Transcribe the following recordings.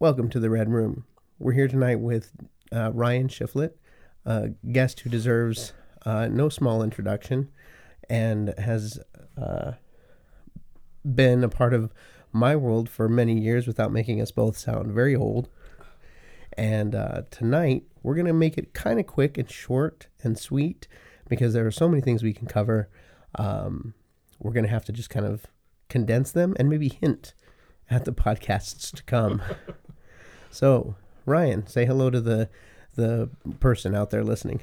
Welcome to the Red Room. We're here tonight with uh, Ryan Shiflett, a guest who deserves uh, no small introduction and has uh, been a part of my world for many years without making us both sound very old. And uh, tonight, we're going to make it kind of quick and short and sweet because there are so many things we can cover. Um, we're going to have to just kind of condense them and maybe hint at the podcasts to come. so, Ryan, say hello to the the person out there listening.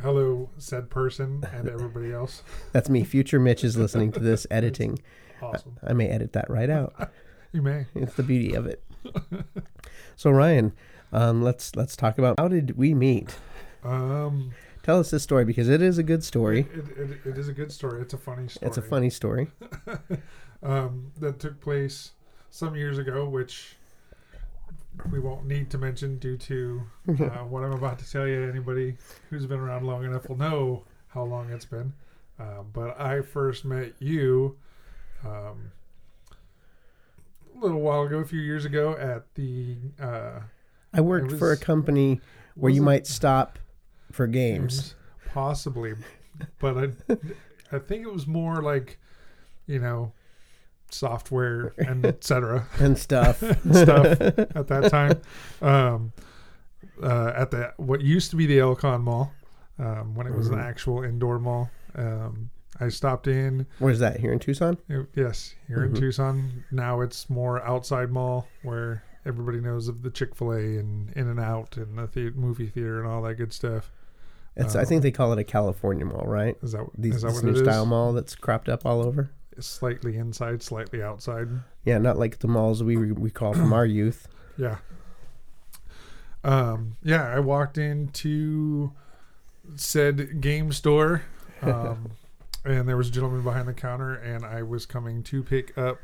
Hello, said person and everybody else. That's me. Future Mitch is listening to this editing. Awesome. I may edit that right out. You may. It's the beauty of it. so, Ryan, um, let's let's talk about how did we meet? Um, Tell us this story because it is a good story. it, it, it is a good story. It's a funny story. It's a funny story. um, that took place some years ago, which we won't need to mention due to uh, what I'm about to tell you. Anybody who's been around long enough will know how long it's been. Um, but I first met you um, a little while ago, a few years ago, at the. Uh, I worked It for a company where you might stop for games. possibly, but I, I think it was more like, you know, software and etc. and stuff. stuff at that time. Um, uh, at the what used to be the El Con Mall, um, when it was an Mhm. actual indoor mall. Um, I stopped in. Where's that? Here in Tucson? it- yes, here Mhm. in Tucson. Now it's more outside mall where everybody knows of the Chick Fil A and In and Out and the, the movie theater and all that good stuff. It's. I Um, think they call it a California mall, right? Is that These is that this new style mall that's cropped up all over. Slightly inside, slightly outside. Yeah, not like the malls we we call from our youth. Yeah. Um, yeah, I walked into said game store, um, and there was a gentleman behind the counter, and I was coming to pick up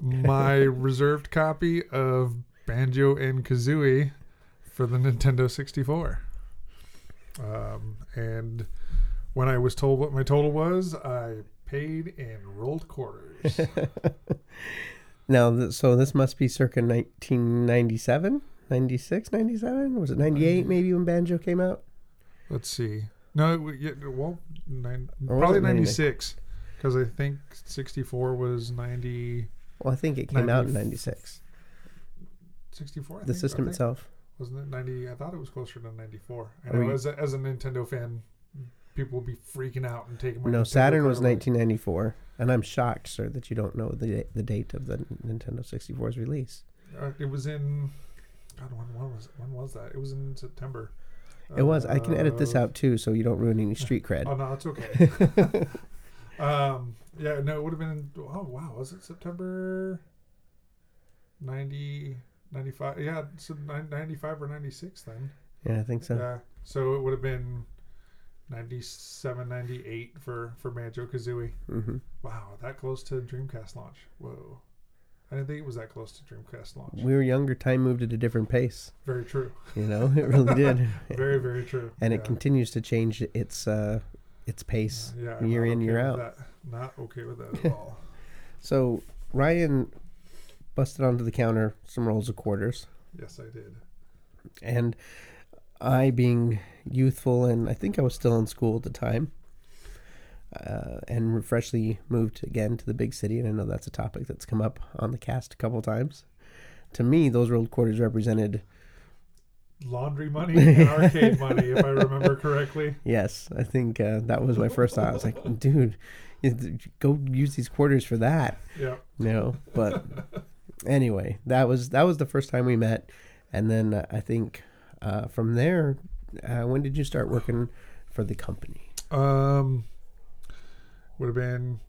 my reserved copy of Banjo and Kazooie for the Nintendo 64. Um, and when I was told what my total was, I paid and rolled quarters. Now, so this must be circa 1997, 96, 97? Was it 98 maybe when Banjo came out? Let's see. No, it well, nine, probably 96. Because I think 64 was 90. Well, I think it came out in 96. 64? I The think- system itself. Wasn't it 90? I thought it was closer to 94. I know we- as, a, as a Nintendo fan, people will be freaking out and taking my No, Nintendo Saturn was away. 1994. And I'm shocked, sir, that you don't know the the date of the Nintendo 64's release. Uh, it was in. God, when, when was when was that? It was in September. It was. I can edit this Uh, out too, so you don't ruin any street cred. Oh no, it's okay. um, yeah, no, it would have been. Oh wow, was it September 90, 95? Yeah, so 95 or ninety six then. yeah, I think so. Yeah, so it would have been 97, 98 for for Banjo Kazooie. hmm Wow, that close to Dreamcast launch. Whoa, I didn't think it was that close to Dreamcast launch. We were younger. Time moved at a different pace. Very true. You know, it really did. Very very true. and yeah. it continues to change its uh, its pace. Yeah, I'm year in, okay year out. That. Not okay with that at all. So Ryan busted onto the counter some rolls of quarters, yes, I did. and I, being youthful, and I think I was still in school at the time, uh, and freshly moved again to the big city, and I know that's a topic that's come up on the cast a couple times. To me, those rolled quarters represented laundry money and arcade money, if I remember correctly. yes. I think uh, that was my first thought. I was like, dude, go use these quarters for that. Yeah. No, but anyway, that was that was the first time we met, and then uh, I think uh, from there, uh, when did you start working for the company? Um, would have been,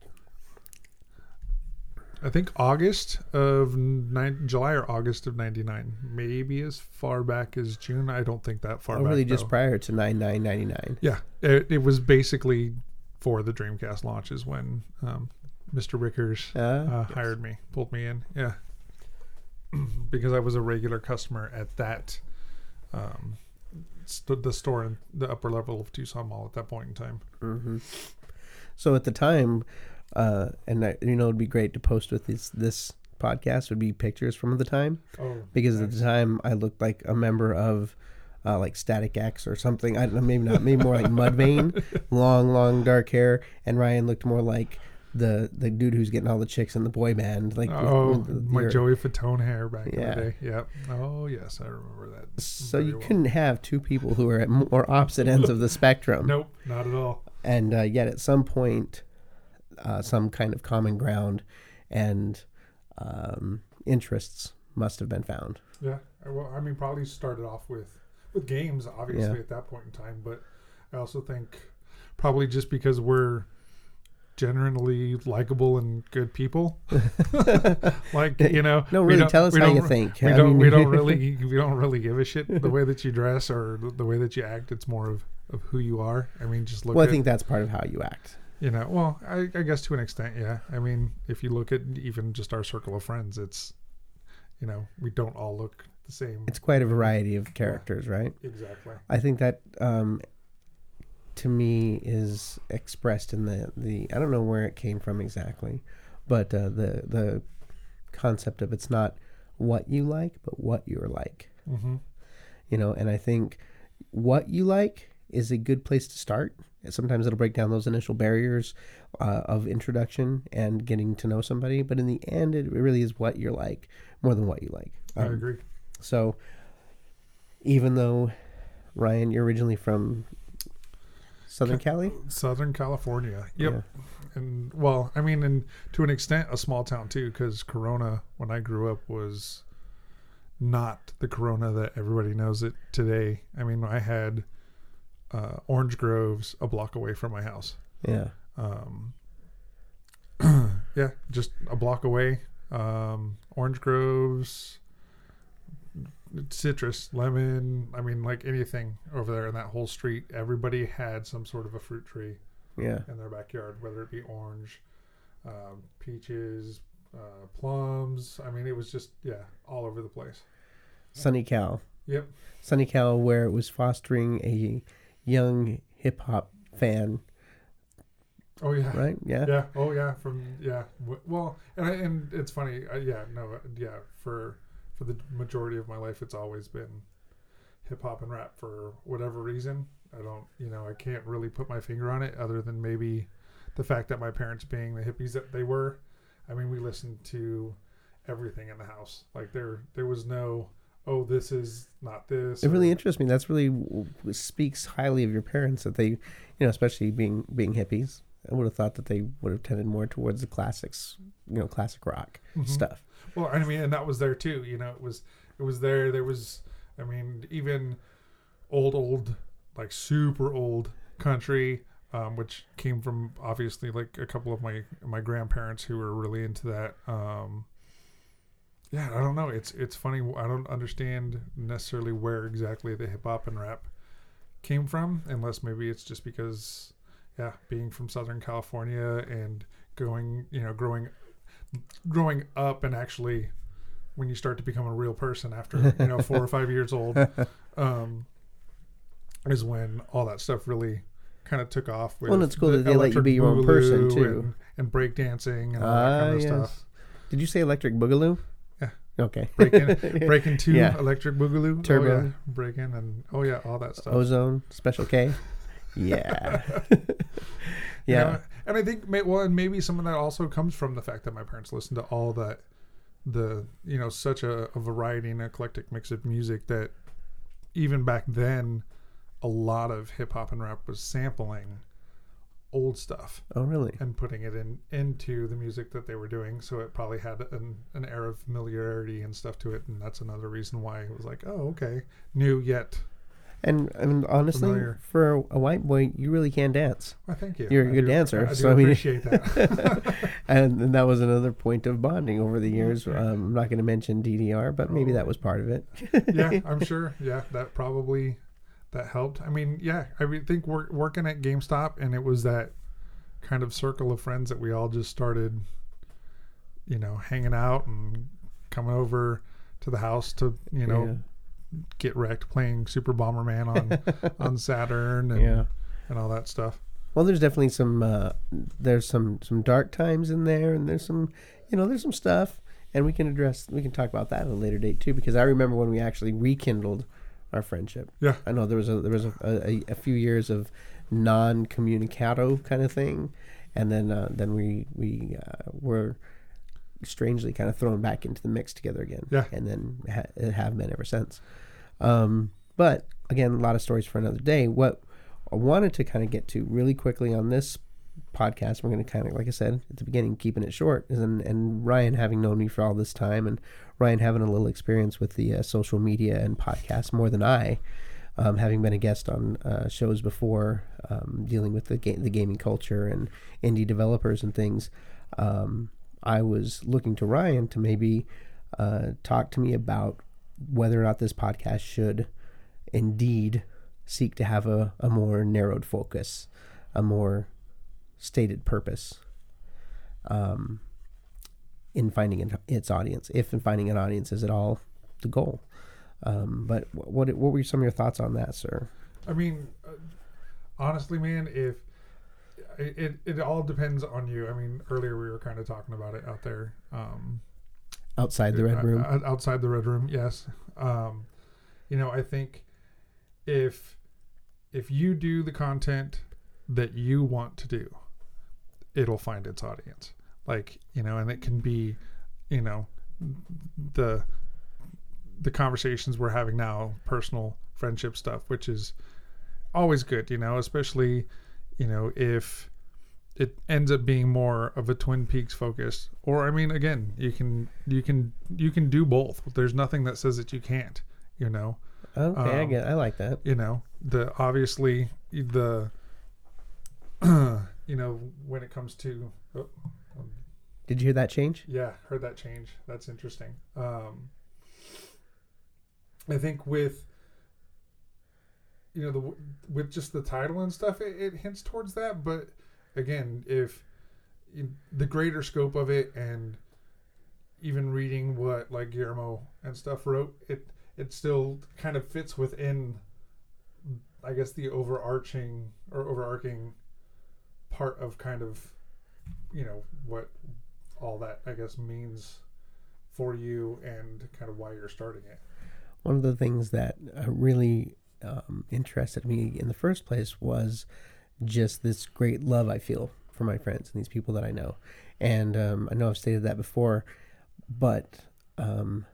I think August of nine, July or August of '99, maybe as far back as June. I don't think that far Oh, back. really, just though. prior to nine nine ninety nine. yeah, it, it was basically for the Dreamcast launches when um, Mr. Rickers uh, hired me, pulled me in. Yeah, because I was a regular customer at that um, st- the store in the upper level of Tucson Mall at that point in time. hmm So at the time, uh, and I, you know, it'd be great to post with this this podcast would be pictures from the time. Oh, because at the time I looked like a member of uh, like Static X or something. I don't know, maybe not, maybe more like Mudvayne, long, long dark hair, and Ryan looked more like the the dude who's getting all the chicks in the boy band. Like, with- Oh, with my your- Joey Fatone hair back in Yeah. the day. Yep. Oh yes, I remember that. So you well. couldn't have two people who are at more opposite ends of the spectrum. Nope, not at all. and uh, yet at some point uh, some kind of common ground and um, interests must have been found Yeah. Well, I mean, probably started off with with games, obviously Yeah. at that point in time, but I also think probably just because we're generally likable and good people, like you know, no really tell us how you think We I don't. mean- we don't really. We don't really give a shit the way that you dress or the, way that you act. It's more of, of who you are. I mean, just look. well i think that's part of how you act you know. Well, I, I guess to an extent, yeah. I mean, if you look at even just our circle of friends, it's, you know, we don't all look the same. it's quite a variety of characters right exactly. i think that um, to me is expressed in the, the i don't know where it came from exactly but uh, the the concept of it's not what you like but what you're like. Hmm you know and i think what you like is a good place to start. Sometimes it'll break down those initial barriers uh, of introduction and getting to know somebody but in the end it really is what you're like more than what you like. I Um, agree. so even though ryan you're originally from southern cali Southern California. Yep. Yeah. And well, I mean, and to an extent, a small town too, because Corona, when I grew up, was not the Corona that everybody knows it today. I mean, I had uh, orange groves a block away from my house. yeah Um, yeah, just a block away. Um, orange groves, citrus, lemon. I mean, like anything over there in that whole street. Everybody had some sort of a fruit tree yeah in their backyard, whether it be orange, um, peaches, uh, plums. I mean, it was just yeah, all over the place. sunny cal Yep. sunny cal where it was fostering a young hip-hop fan Oh yeah. right yeah Yeah. Oh yeah. From yeah. Well, and I, and it's funny. Uh, yeah. No. uh, Yeah. For for the majority of my life, it's always been hip hop and rap for whatever reason. I don't. You know. I can't really put my finger on it, other than maybe the fact that my parents, being the hippies that they were, I mean, we listened to everything in the house. Like there, there was no. Oh, this is not this. It really interests me. That's really speaks highly of your parents that they, you know, especially being being hippies. I would have thought that they would have tended more towards the classics, you know, classic rock Mhm. stuff. Well, I mean, and that was there too. You know, it was it was there. There was, I mean, even old, old, like super old country, um, which came from obviously like a couple of my my grandparents who were really into that. Um, yeah, I don't know. It's it's funny. I don't understand necessarily where exactly the hip hop and rap came from, unless maybe it's just because, yeah, being from Southern California and going, you know, growing growing up and actually when you start to become a real person after you know four or five years old um is when all that stuff really kind of took off with Well, it's cool the that they let you be your own person, too. and, and break dancing and all that Ah, kind of yes. stuff Did you say Electric Boogaloo? Yeah. Okay. breaking breaking two Yeah. electric boogaloo Turbo. oh, yeah. breaking and oh yeah all that stuff Ozone Special K. Yeah. Yeah. and I think well, and maybe some of that also comes from the fact that my parents listened to all that, the you know such a, a variety and eclectic mix of music that even back then, a lot of hip hop and rap was sampling old stuff Oh, really? and putting it in into the music that they were doing. So it probably had an, an air of familiarity and stuff to it, and that's another reason why it was like, oh, okay, new yet. And I mean, honestly, Familiar. for a white boy, you really can dance. Well, thank you. You're a I good do- dancer, I do so I mean- appreciate that. and, and that was another point of bonding over the years. Um, I'm not going to mention DDR, but maybe Oh. that was part of it. yeah, I'm sure. Yeah, that probably that helped. I mean, yeah, I think we're working at GameStop, and it was that kind of circle of friends that we all just started, you know, hanging out and coming over to the house to you know get wrecked playing Super Bomberman on on Saturn and yeah. and all that stuff. Well, there's definitely some uh, there's some some dark times in there, and there's some you know there's some stuff and we can address we can talk about that at a later date too because I remember when we actually rekindled our friendship. Yeah. I know there was a there was a, a, a few years of non-communicado kind of thing, and then uh, then we we uh, were strangely kind of thrown back into the mix together again. Yeah. and then ha- have been ever since. Um, but again, a lot of stories for another day. What I wanted to kind of get to really quickly on this podcast, we're going to kind of, like I said at the beginning, keeping it short, and, and Ryan having known me for all this time, and Ryan having a little experience with the uh, social media and podcasts more than I, um, having been a guest on uh, shows before, um, dealing with the ga- the gaming culture and indie developers and things. Um, I was looking to Ryan to maybe uh, talk to me about whether or not this podcast should indeed seek to have a, a more narrowed focus, a more stated purpose um, in finding its audience. If in finding an audience is at all the goal. Um, but what what were some of your thoughts on that, sir? I mean, uh, honestly, man, if it, it it all depends on you. I mean, earlier we were kind of talking about it out there. Um, Outside the red uh, room, uh, outside the red room, yes. Um, you know, I think if if you do the content that you want to do, it'll find its audience. Like you know, and it can be, you know, the the conversations we're having now, personal friendship stuff, which is always good. You know, especially you know if it ends up being more of a twin peaks focus. Or i mean again you can you can you can do both. There's nothing that says that you can't you know? Okay, I um, get, I like that. you know the obviously the you know when it comes to oh, Did you hear that change? yeah heard that change. That's interesting. Um i think with you know the with just the title and stuff it, it hints towards that but again if the greater scope of it and even reading what like guillermo and stuff wrote it it still kind of fits within i guess the overarching or overarching part of kind of you know what all that i guess means for you and kind of why you're starting it. One of the things that uh, really um, interested me in the first place was just this great love I feel for my friends and these people that I know. And um, I know I've stated that before, but um,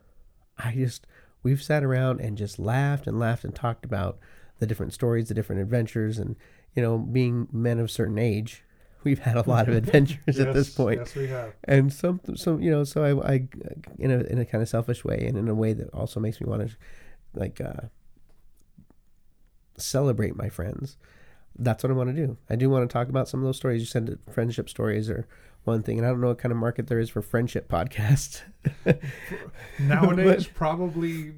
I just, we've sat around and just laughed and laughed and talked about the different stories, the different adventures, and, you know, being men of certain age, we've had a lot of adventures at this point. yes we have. And some some you know so I, I in a in a kind of selfish way and in a way that also makes me want to like uh celebrate my friends that's what I want to do. I do want to talk about some of those stories. You said friendship stories are one thing and I don't know what kind of market there is for friendship podcasts. Nowadays probably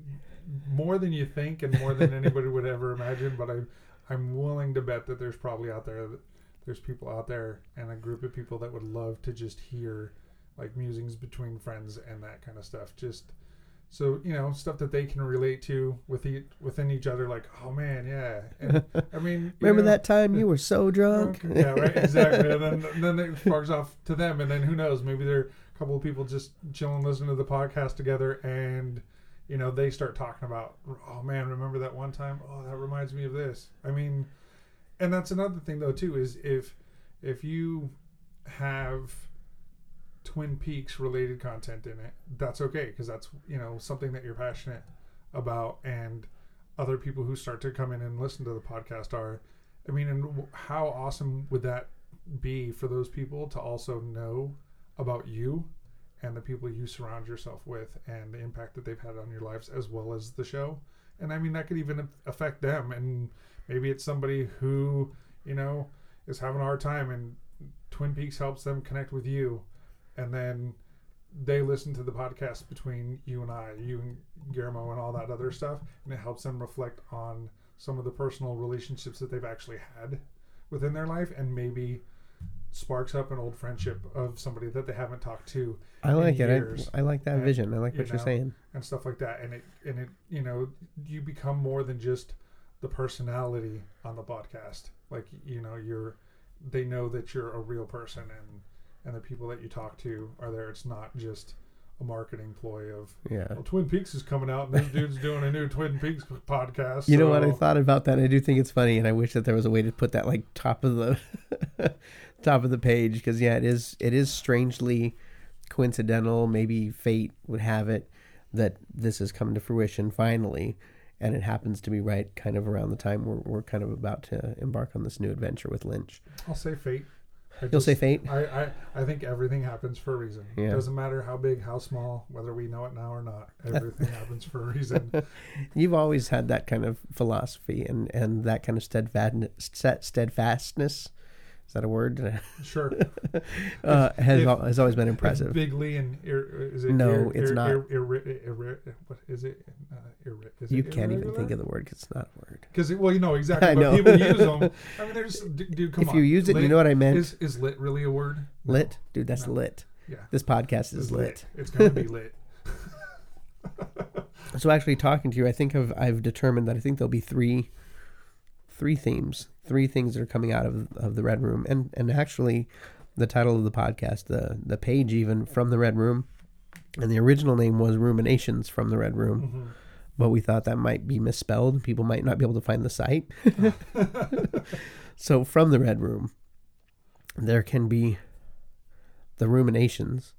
more than you think and more than anybody would ever imagine but i'm i'm willing to bet that there's probably out there that there's people out there and a group of people that would love to just hear like musings between friends and that kind of stuff. Just so you know stuff that they can relate to with e- within each other like oh man yeah and, i mean remember know, that time you were so drunk yeah, right. Exactly. and then then it sparks off to them, and then who knows? Maybe there are a couple of people just chilling, listening to the podcast together, and you know they start talking about, oh man, remember that one time? Oh, that reminds me of this. I mean, and that's another thing though too is if if you have Twin Peaks related content in it, that's okay because that's you know something that you're passionate about, and other people who start to come in and listen to the podcast are. I mean, and how awesome would that be for those people to also know about you and the people you surround yourself with and the impact that they've had on your lives as well as the show? And I mean, that could even affect them. And maybe it's somebody who, you know, is having a hard time and Twin Peaks helps them connect with you. And then they listen to the podcast between you and I, you and Guillermo, and all that other stuff, and it helps them reflect on some of the personal relationships that they've actually had within their life, and maybe sparks up an old friendship of somebody that they haven't talked to I like it years. I, I like that And, vision I like you what you're know, saying and stuff like that. And it and it you know you become more than just the personality on the podcast. Like you know you're they know that you're a real person and and the people that you talk to are there. It's not just a marketing ploy of Yeah. well, Twin Peaks is coming out and this dude's doing a new Twin Peaks podcast. You know what? I thought about that. I do think it's funny, and I wish that there was a way to put that like top of the top of the page because yeah, it is it is strangely coincidental. Maybe fate would have it that this has come to fruition finally, and it happens to be right kind of around the time we're we're kind of about to embark on this new adventure with Lynch. I'll say fate. I You'll say fate. I, I, I think everything happens for a reason. Yeah. Doesn't matter how big, how small, whether we know it now or not. Everything happens for a reason. You've always had that kind of philosophy and and that kind of steadfastness. Steadfastness. Is that a word? Sure. uh, has if- has always been impressive. Bigly and ir, is it? No, ir- it's ir- not. what is it? Uh, is You it can't even think of the word 'cause it's not a word. because well, you know exactly. I but know. people use them. I mean, there's dude. Come if on. you use it, you know what I meant. Is is lit really a word? No. lit, dude. That's No. lit. Yeah. This podcast is It's lit. It's gonna be lit. So actually, talking to you, I think I've I've determined that I think there'll be three, three themes, three things that are coming out of of the red room, and and actually, the title of the podcast, the the page even from the red room, and the original name was Ruminations from the Red Room, Mhm. but we thought that might be misspelled. People might not be able to find the site. so from the red room, there can be the ruminations,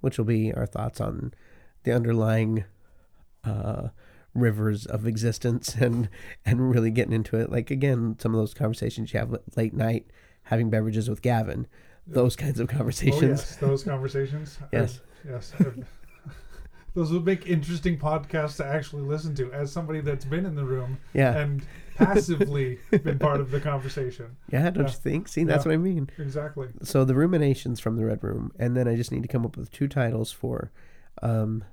which will be our thoughts on the underlying uh, rivers of existence and and really getting into it. Like again, some of those conversations you have late night, having beverages with Gavin, those kinds of Oh conversations. yes, those conversations. Yes. I've- yes. Those would make interesting podcasts to actually listen to as somebody that's been in the room Yeah, and passively been part of the conversation. yeah, don't yeah. you think? See, that's Yeah. what I mean. Exactly. So the ruminations from the red room, and then I just need to come up with two titles for, um,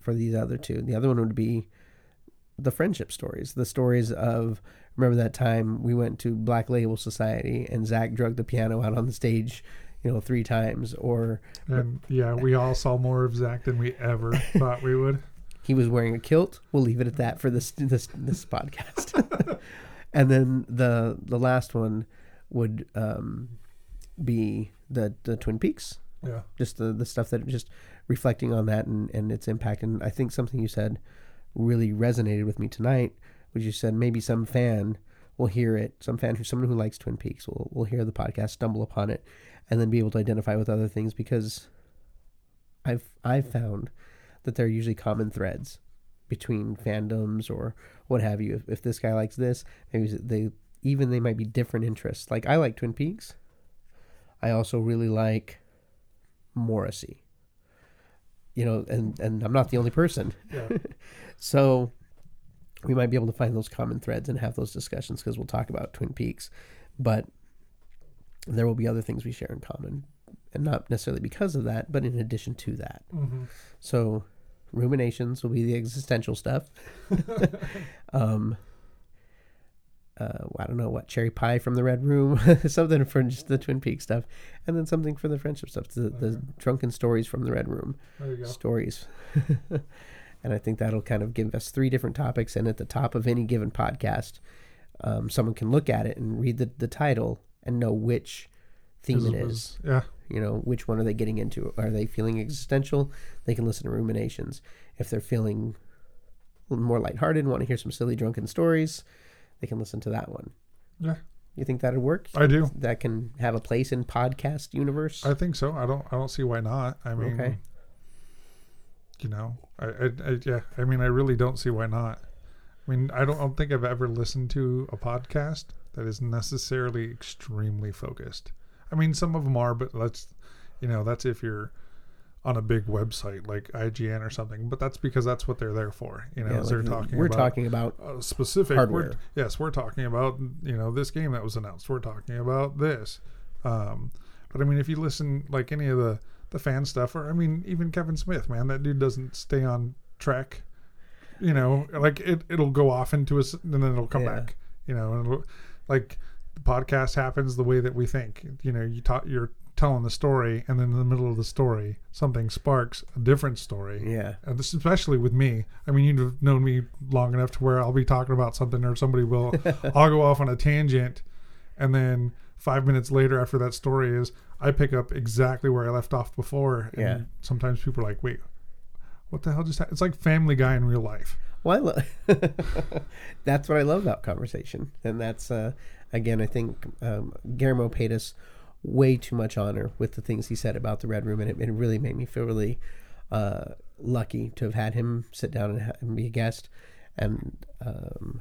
for these other two. The other one would be the friendship stories, the stories of remember that time we went to Black Label Society and Zach drug the piano out on the stage, you know, three times, or And yeah, we all saw more of Zach than we ever thought we would. he was wearing a kilt. We'll leave it at that for this this this podcast. and then the the last one would um, be the the Twin Peaks Yeah. just the, the stuff that just reflecting on that and, and its impact. And I think something you said really resonated with me tonight, which you said maybe some fan will hear it, some fan who someone who likes Twin Peaks will will hear the podcast, stumble upon it, and then be able to identify with other things because I've I've found that there are usually common threads between fandoms or what have you. If, if this guy likes this, maybe they even they might be different interests. Like I like Twin Peaks. I also really like Morrissey. You know, and and I'm not the only person. Yeah. So we might be able to find those common threads and have those discussions because we'll talk about Twin Peaks, but there will be other things we share in common, and not necessarily because of that, but in addition to that. hmm So ruminations will be the existential stuff. um, uh, I don't know what cherry pie from the red room, something for just the Twin Peaks stuff, and then something for the friendship stuff, the, the drunken stories from the red room There you go. stories. and I think that'll kind of give us three different topics. And at the top of any given podcast, um, someone can look at it and read the, the title and know which theme it is. Yeah. You know, which one are they getting into? Are they feeling existential? They can listen to ruminations. If they're feeling more lighthearted and want to hear some silly drunken stories, they can listen to that one. Yeah. You think that'd work? I do. That can have a place in podcast universe? I think so. I don't. I don't see why not. I mean, Okay. You know, I, I, I, yeah. I mean, I really don't see why not. I mean, I don't, I don't think I've ever listened to a podcast that is necessarily extremely focused. I mean, some of them are, but let's, you know, that's if you're on a big website like IGN or something. But that's because that's what they're there for. You know, Yeah, is they're talking. we're about, talking about specific Hardware. We're, yes, we're talking about you know this game that was announced. We're talking about this. Um, but I mean, if you listen like any of the the fan stuff, or I mean, even Kevin Smith, man, that dude doesn't stay on track. You know, like it it'll go off into us and then it'll come Yeah. back. You know, and it'll- like the podcast happens the way that we think. You know, you talk you're telling the story, and then in the middle of the story, something sparks a different story. yeah. And this, especially with me. I mean, you've known me long enough to where I'll be talking about something, or somebody will. I'll go off on a tangent, and then five minutes later, after that story is, I pick up exactly where I left off before. And Yeah. Sometimes people are like, "Wait, What the hell just happened? It's like Family Guy in real life. Well, I lo- that's what I love about conversation, and that's uh, again, I think um, Guillermo paid us way too much honor with the things he said about the Red Room, and it, it really made me feel really uh, lucky to have had him sit down and, ha- and be a guest, and um,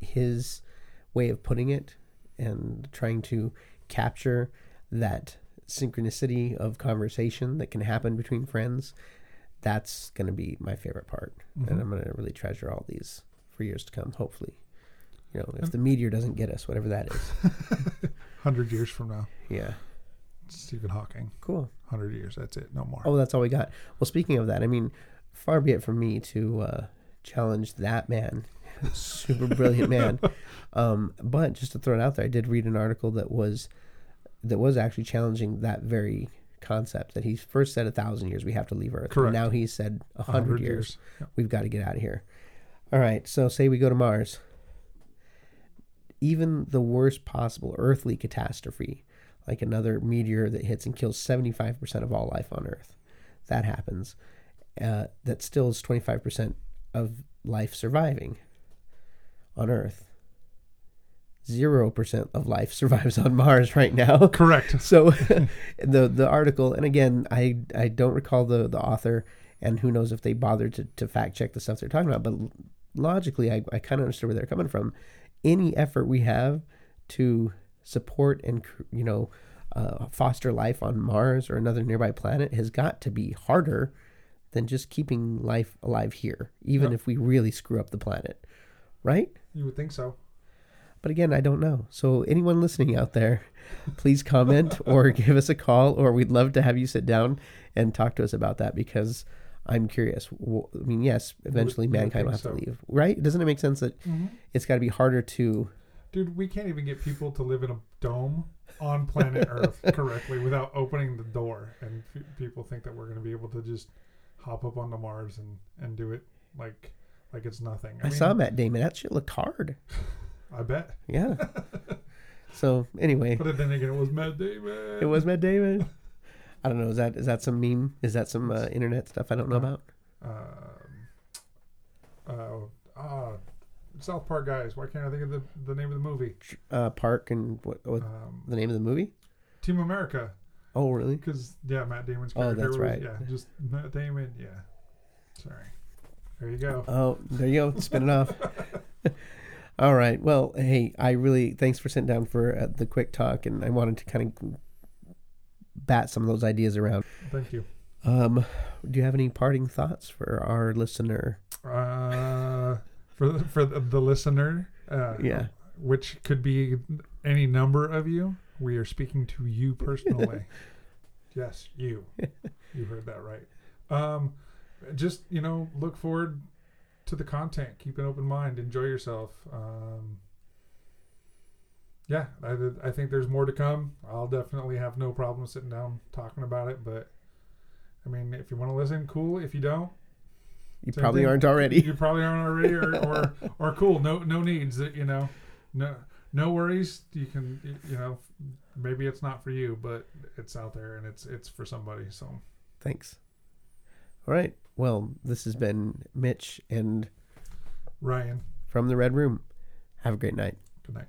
his way of putting it and trying to capture that synchronicity of conversation that can happen between friends that's going to be my favorite part and i'm going to really treasure all these for years to come hopefully you know if the meteor doesn't get us whatever that is Hundred years from now, yeah Stephen Hawking. cool Hundred years. That's it. No more. oh that's all we got well speaking of that i mean far be it from me to uh, challenge that man super brilliant man um, but just to throw it out there i did read an article that was that was actually challenging that very concept that he first said a thousand years we have to leave earth Correct. and now he said a 100 hundred years years. Yep. we've got to get out of here all right so say we go to mars even the worst possible earthly catastrophe like another meteor that hits and kills 75% of all life on earth that happens uh, that still is 25% of life surviving on earth. 0% of life survives on mars right now. Correct. so the the article and again i i don't recall the the author and who knows if they bothered to, to fact check the stuff they're talking about but logically i, I kind of understood where they're coming from. Any effort we have to support and you know uh, foster life on mars or another nearby planet has got to be harder than just keeping life alive here even Yep. if we really screw up the planet. Right You would think so. but again, I don't know. So anyone listening out there, please comment or give us a call, or we'd love to have you sit down and talk to us about that because I'm curious. I mean, yes, eventually mankind will have to leave, right? Doesn't it make sense that mm-hmm. it's got to be harder to? Dude, we can't even get people to live in a dome on planet Earth correctly without opening the door, and p- people think that we're going to be able to just hop up onto Mars and and do it like like it's nothing. I, saw Matt Damon. That shit looked hard. I bet. Yeah. so anyway, But then again, it was Matt Damon. it was Matt Damon. I don't know. Is that is that some meme? Is that some uh, internet stuff I don't know about? Um, uh, uh, South Park guys. Why can't I think of the, the name of the movie? Uh, Park and what? what Um, the name of the movie? Team America. Oh, really? Because yeah, Matt Damon's character. Oh, character that's was right. yeah, just Matt Damon. Yeah. Sorry. There you go. Oh, there you go. Spin it off. All right. Well, hey, I really thanks for sitting down for uh, the quick talk, and I wanted to kind of bat some of those ideas around. Thank you. Um, do you have any parting thoughts for our listener? Uh, for the, for the, the listener, uh, Yeah. which could be any number of you. We are speaking to you personally. yes, you. You heard that right. Um, just you know, look forward to the content. Keep an open mind. Enjoy yourself. Um, yeah, I, I think there's more to come. I'll definitely have no problem sitting down talking about it. But I mean, if you want to listen, cool. If you don't, You probably thing. aren't already. you probably aren't already or, or or cool no no needs that you know no no worries you can you know maybe it's not for you but it's out there and it's it's for somebody so Thanks. All right. Well, this has been Mitch and ryan from the Red Room. Have a great night. good night